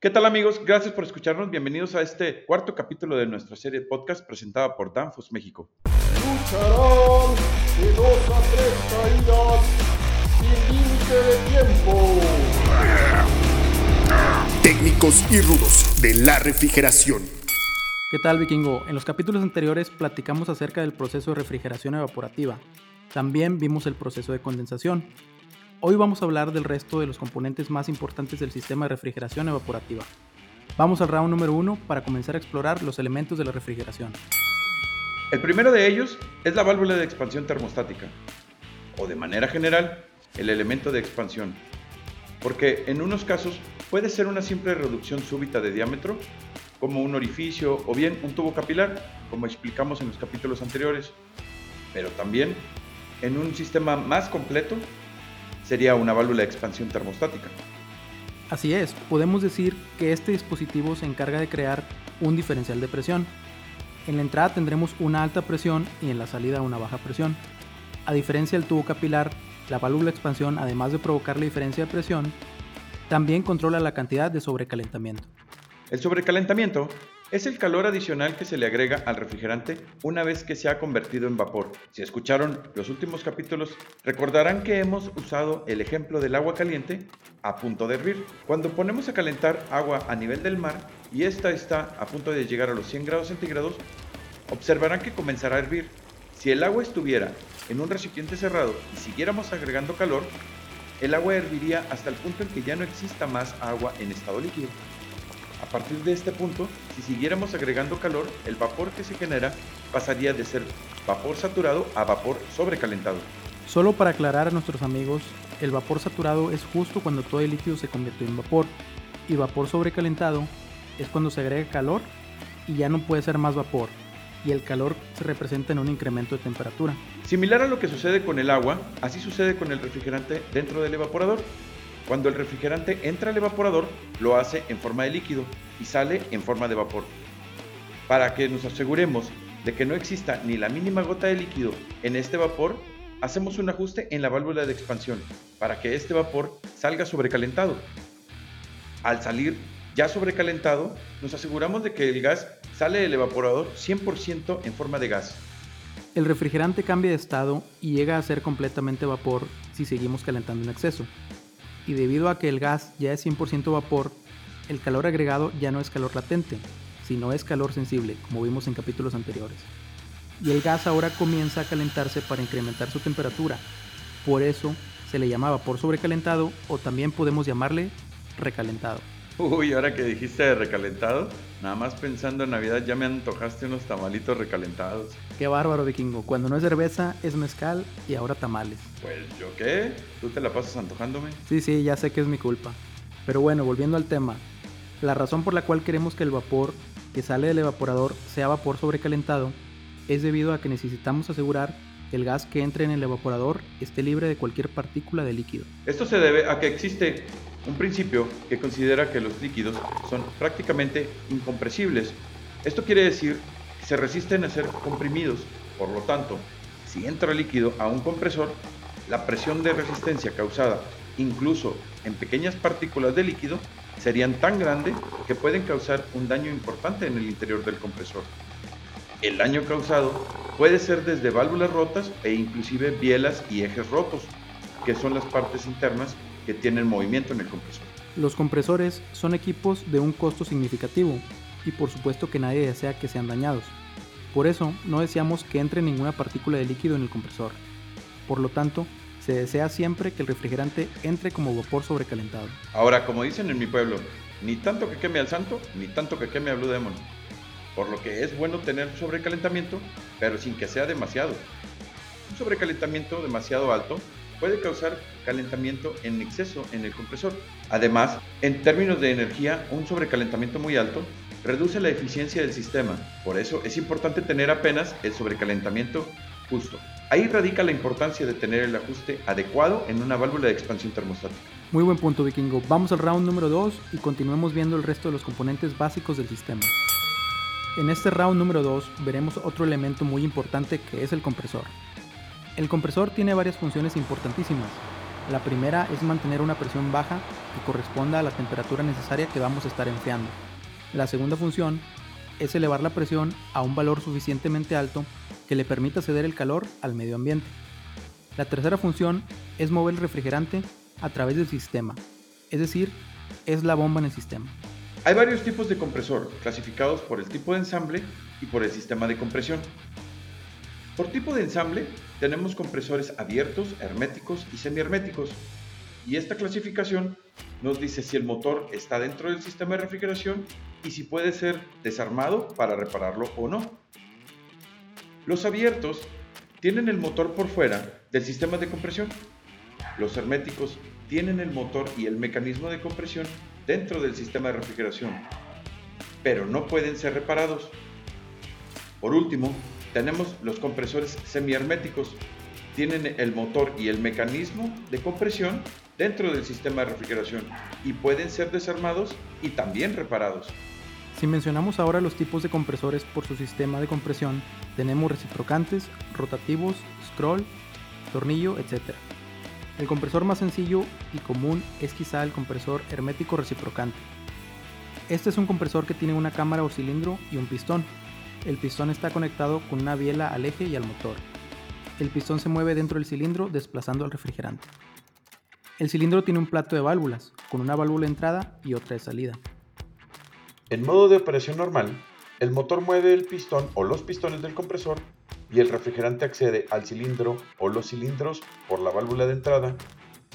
¿Qué tal amigos? Gracias por escucharnos. Bienvenidos a este cuarto capítulo de nuestra serie de podcast presentada por Danfos México. Lucharán de dos a tres caídas sin límite de tiempo. Técnicos y rudos de la refrigeración. ¿Qué tal vikingo? En los capítulos anteriores platicamos acerca del proceso de refrigeración evaporativa. También vimos el proceso de condensación. Hoy vamos a hablar del resto de los componentes más importantes del sistema de refrigeración evaporativa. Vamos al round número uno para comenzar a explorar los elementos de la refrigeración. El primero de ellos es la válvula de expansión termostática, o de manera general, el elemento de expansión, porque en unos casos puede ser una simple reducción súbita de diámetro, como un orificio o bien un tubo capilar, como explicamos en los capítulos anteriores, pero también en un sistema más completo sería una válvula de expansión termostática. Así es, podemos decir que este dispositivo se encarga de crear un diferencial de presión. En la entrada tendremos una alta presión y en la salida una baja presión. A diferencia del tubo capilar, la válvula de expansión, además de provocar la diferencia de presión, también controla la cantidad de sobrecalentamiento. El sobrecalentamiento es el calor adicional que se le agrega al refrigerante una vez que se ha convertido en vapor. Si escucharon los últimos capítulos, recordarán que hemos usado el ejemplo del agua caliente a punto de hervir. Cuando ponemos a calentar agua a nivel del mar y esta está a punto de llegar a los 100 grados centígrados, observarán que comenzará a hervir. Si el agua estuviera en un recipiente cerrado y siguiéramos agregando calor, el agua herviría hasta el punto en que ya no exista más agua en estado líquido. A partir de este punto, si siguiéramos agregando calor, el vapor que se genera pasaría de ser vapor saturado a vapor sobrecalentado. Solo para aclarar a nuestros amigos, el vapor saturado es justo cuando todo el líquido se convirtió en vapor y vapor sobrecalentado es cuando se agrega calor y ya no puede ser más vapor y el calor se representa en un incremento de temperatura. Similar a lo que sucede con el agua, así sucede con el refrigerante dentro del evaporador. Cuando el refrigerante entra al evaporador, lo hace en forma de líquido y sale en forma de vapor. Para que nos aseguremos de que no exista ni la mínima gota de líquido en este vapor, hacemos un ajuste en la válvula de expansión para que este vapor salga sobrecalentado. Al salir ya sobrecalentado, nos aseguramos de que el gas sale del evaporador 100% en forma de gas. El refrigerante cambia de estado y llega a ser completamente vapor si seguimos calentando en exceso y debido a que el gas ya es 100% vapor, el calor agregado ya no es calor latente, sino es calor sensible, como vimos en capítulos anteriores. Y el gas ahora comienza a calentarse para incrementar su temperatura. Por eso se le llama vapor sobrecalentado o también podemos llamarle recalentado. Uy, ahora que dijiste de recalentado, nada más pensando en Navidad ya me antojaste unos tamalitos recalentados. Qué bárbaro, vikingo. Cuando no es cerveza, es mezcal y ahora tamales. Pues yo qué, tú te la pasas antojándome. Sí, sí, ya sé que es mi culpa. Pero bueno, volviendo al tema. La razón por la cual queremos que el vapor que sale del evaporador sea vapor sobrecalentado es debido a que necesitamos asegurar que el gas que entre en el evaporador esté libre de cualquier partícula de líquido. Esto se debe a que existe un principio que considera que los líquidos son prácticamente incompresibles. Esto quiere decir que se resisten a ser comprimidos. Por lo tanto, si entra líquido a un compresor, la presión de resistencia causada incluso en pequeñas partículas de líquido serían tan grande que pueden causar un daño importante en el interior del compresor. El daño causado puede ser desde válvulas rotas e inclusive bielas y ejes rotos, que son las partes internas que tienen movimiento en el compresor. Los compresores son equipos de un costo significativo y por supuesto que nadie desea que sean dañados. Por eso no deseamos que entre ninguna partícula de líquido en el compresor. Por lo tanto, se desea siempre que el refrigerante entre como vapor sobrecalentado. Ahora, como dicen en mi pueblo, ni tanto que queme al santo, ni tanto que queme al Blue Demon. Por lo que es bueno tener sobrecalentamiento, pero sin que sea demasiado. Un sobrecalentamiento demasiado alto puede causar calentamiento en exceso en el compresor. Además, en términos de energía, un sobrecalentamiento muy alto reduce la eficiencia del sistema. Por eso es importante tener apenas el sobrecalentamiento justo. Ahí radica la importancia de tener el ajuste adecuado en una válvula de expansión termostática. Muy buen punto, Vikingo. Vamos al round número 2 y continuemos viendo el resto de los componentes básicos del sistema. En este round número 2 veremos otro elemento muy importante que es el compresor. El compresor tiene varias funciones importantísimas. La primera es mantener una presión baja que corresponda a la temperatura necesaria que vamos a estar enfriando. La segunda función es elevar la presión a un valor suficientemente alto que le permita ceder el calor al medio ambiente. La tercera función es mover el refrigerante a través del sistema, es decir, es la bomba en el sistema. Hay varios tipos de compresor, clasificados por el tipo de ensamble y por el sistema de compresión. Por tipo de ensamble, tenemos compresores abiertos, herméticos y semiherméticos. Y esta clasificación nos dice si el motor está dentro del sistema de refrigeración y si puede ser desarmado para repararlo o no. Los abiertos tienen el motor por fuera del sistema de compresión. Los herméticos tienen el motor y el mecanismo de compresión dentro del sistema de refrigeración, pero no pueden ser reparados. Por último, tenemos los compresores semiherméticos. Tienen el motor y el mecanismo de compresión dentro del sistema de refrigeración y pueden ser desarmados y también reparados. Si mencionamos ahora los tipos de compresores por su sistema de compresión, tenemos reciprocantes, rotativos, scroll, tornillo, etc. El compresor más sencillo y común es quizá el compresor hermético reciprocante. Este es un compresor que tiene una cámara o cilindro y un pistón. El pistón está conectado con una biela al eje y al motor. El pistón se mueve dentro del cilindro desplazando al refrigerante. El cilindro tiene un plato de válvulas, con una válvula de entrada y otra de salida. En modo de operación normal, el motor mueve el pistón o los pistones del compresor y el refrigerante accede al cilindro o los cilindros por la válvula de entrada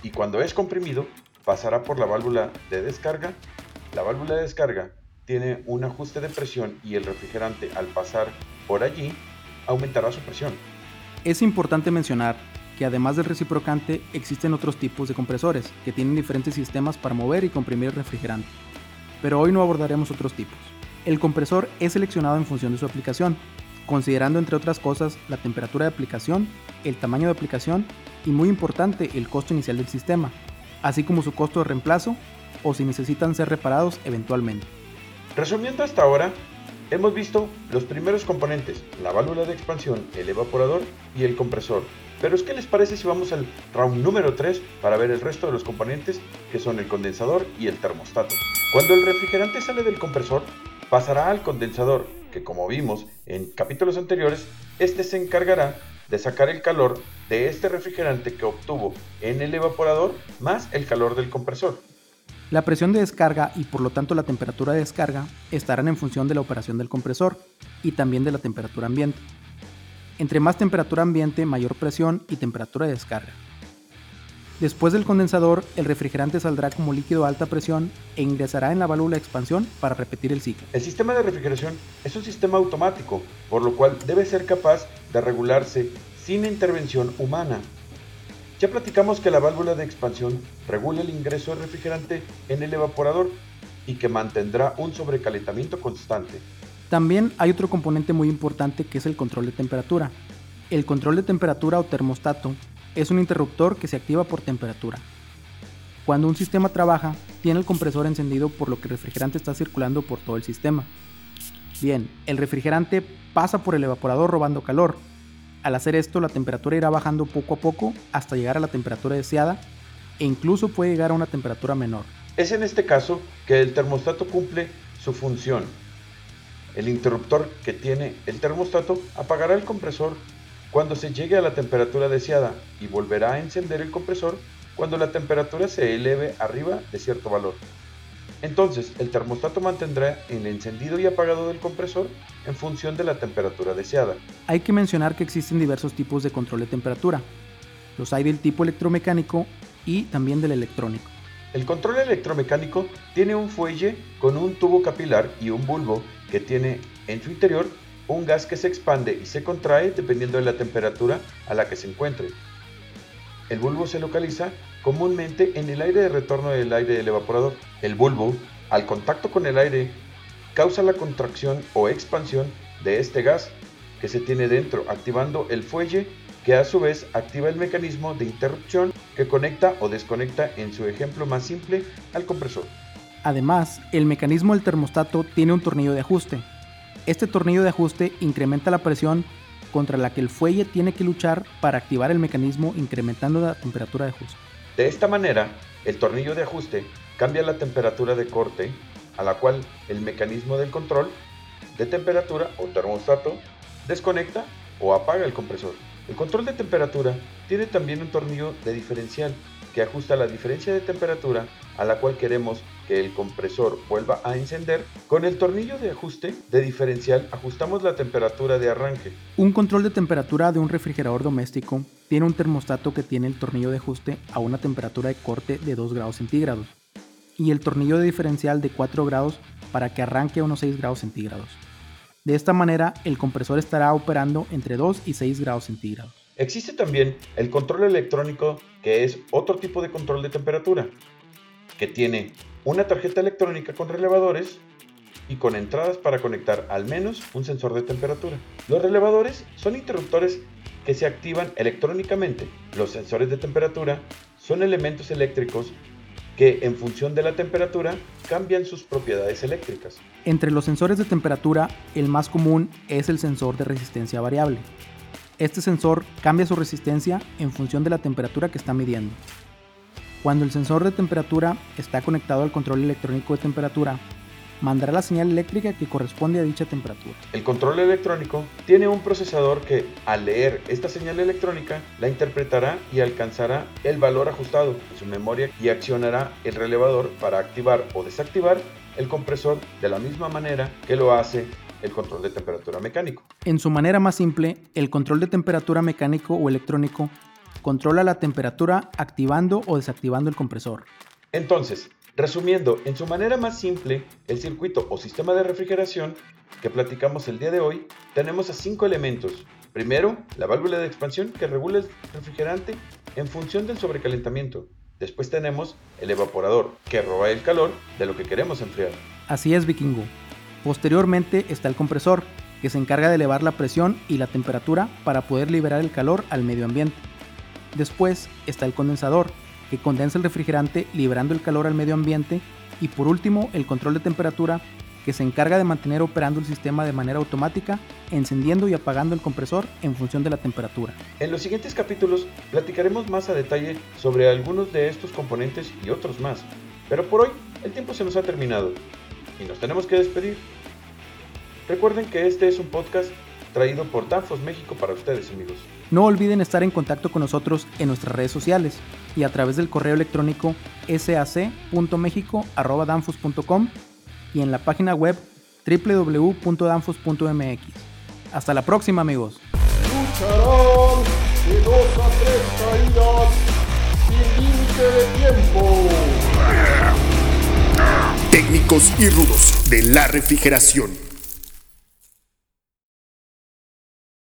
y cuando es comprimido pasará por la válvula de descarga. La válvula de descarga tiene un ajuste de presión y el refrigerante al pasar por allí aumentará su presión. Es importante mencionar que además del reciprocante existen otros tipos de compresores que tienen diferentes sistemas para mover y comprimir el refrigerante pero hoy no abordaremos otros tipos. El compresor es seleccionado en función de su aplicación, considerando entre otras cosas la temperatura de aplicación, el tamaño de aplicación y muy importante el costo inicial del sistema, así como su costo de reemplazo o si necesitan ser reparados eventualmente. Resumiendo hasta ahora, hemos visto los primeros componentes, la válvula de expansión, el evaporador y el compresor, pero es que les parece si vamos al round número 3 para ver el resto de los componentes que son el condensador y el termostato. Cuando el refrigerante sale del compresor, pasará al condensador, que como vimos en capítulos anteriores, este se encargará de sacar el calor de este refrigerante que obtuvo en el evaporador más el calor del compresor. La presión de descarga y por lo tanto la temperatura de descarga estarán en función de la operación del compresor y también de la temperatura ambiente. Entre más temperatura ambiente, mayor presión y temperatura de descarga. Después del condensador, el refrigerante saldrá como líquido a alta presión e ingresará en la válvula de expansión para repetir el ciclo. El sistema de refrigeración es un sistema automático, por lo cual debe ser capaz de regularse sin intervención humana. Ya platicamos que la válvula de expansión regula el ingreso de refrigerante en el evaporador y que mantendrá un sobrecalentamiento constante. También hay otro componente muy importante que es el control de temperatura. El control de temperatura o termostato es un interruptor que se activa por temperatura. Cuando un sistema trabaja, tiene el compresor encendido por lo que el refrigerante está circulando por todo el sistema. Bien, el refrigerante pasa por el evaporador robando calor. Al hacer esto, la temperatura irá bajando poco a poco hasta llegar a la temperatura deseada e incluso puede llegar a una temperatura menor. Es en este caso que el termostato cumple su función el interruptor que tiene el termostato apagará el compresor cuando se llegue a la temperatura deseada y volverá a encender el compresor cuando la temperatura se eleve arriba de cierto valor. Entonces, el termostato mantendrá el encendido y apagado del compresor en función de la temperatura deseada. Hay que mencionar que existen diversos tipos de control de temperatura. Los hay del tipo electromecánico y también del electrónico. El control electromecánico tiene un fuelle con un tubo capilar y un bulbo que tiene en su interior un gas que se expande y se contrae dependiendo de la temperatura a la que se encuentre. El bulbo se localiza comúnmente en el aire de retorno del aire del evaporador. El bulbo, al contacto con el aire, causa la contracción o expansión de este gas que se tiene dentro, activando el fuelle que a su vez activa el mecanismo de interrupción que conecta o desconecta en su ejemplo más simple al compresor. Además, el mecanismo del termostato tiene un tornillo de ajuste. Este tornillo de ajuste incrementa la presión contra la que el fuelle tiene que luchar para activar el mecanismo incrementando la temperatura de ajuste. De esta manera, el tornillo de ajuste cambia la temperatura de corte a la cual el mecanismo del control de temperatura o termostato desconecta o apaga el compresor. El control de temperatura tiene también un tornillo de diferencial que ajusta la diferencia de temperatura a la cual queremos que el compresor vuelva a encender. Con el tornillo de ajuste de diferencial ajustamos la temperatura de arranque. Un control de temperatura de un refrigerador doméstico tiene un termostato que tiene el tornillo de ajuste a una temperatura de corte de 2 grados centígrados y el tornillo de diferencial de 4 grados para que arranque a unos 6 grados centígrados. De esta manera, el compresor estará operando entre 2 y 6 grados centígrados. Existe también el control electrónico, que es otro tipo de control de temperatura, que tiene una tarjeta electrónica con relevadores y con entradas para conectar al menos un sensor de temperatura. Los relevadores son interruptores que se activan electrónicamente. Los sensores de temperatura son elementos eléctricos que en función de la temperatura cambian sus propiedades eléctricas. Entre los sensores de temperatura, el más común es el sensor de resistencia variable. Este sensor cambia su resistencia en función de la temperatura que está midiendo. Cuando el sensor de temperatura está conectado al control electrónico de temperatura, mandará la señal eléctrica que corresponde a dicha temperatura. El control electrónico tiene un procesador que, al leer esta señal electrónica, la interpretará y alcanzará el valor ajustado en su memoria y accionará el relevador para activar o desactivar el compresor de la misma manera que lo hace el control de temperatura mecánico. En su manera más simple, el control de temperatura mecánico o electrónico controla la temperatura activando o desactivando el compresor. Entonces, Resumiendo, en su manera más simple, el circuito o sistema de refrigeración que platicamos el día de hoy, tenemos a cinco elementos. Primero, la válvula de expansión que regula el refrigerante en función del sobrecalentamiento. Después tenemos el evaporador que roba el calor de lo que queremos enfriar. Así es, vikingo. Posteriormente está el compresor, que se encarga de elevar la presión y la temperatura para poder liberar el calor al medio ambiente. Después está el condensador, que condensa el refrigerante liberando el calor al medio ambiente y por último el control de temperatura que se encarga de mantener operando el sistema de manera automática, encendiendo y apagando el compresor en función de la temperatura. En los siguientes capítulos platicaremos más a detalle sobre algunos de estos componentes y otros más, pero por hoy el tiempo se nos ha terminado y nos tenemos que despedir. Recuerden que este es un podcast traído por Danfos México para ustedes amigos. No olviden estar en contacto con nosotros en nuestras redes sociales y a través del correo electrónico sac.mexico.danfos.com y en la página web www.danfos.mx. Hasta la próxima amigos. Lucharán de dos a tres caídas sin límite de tiempo. Técnicos y rudos de la refrigeración.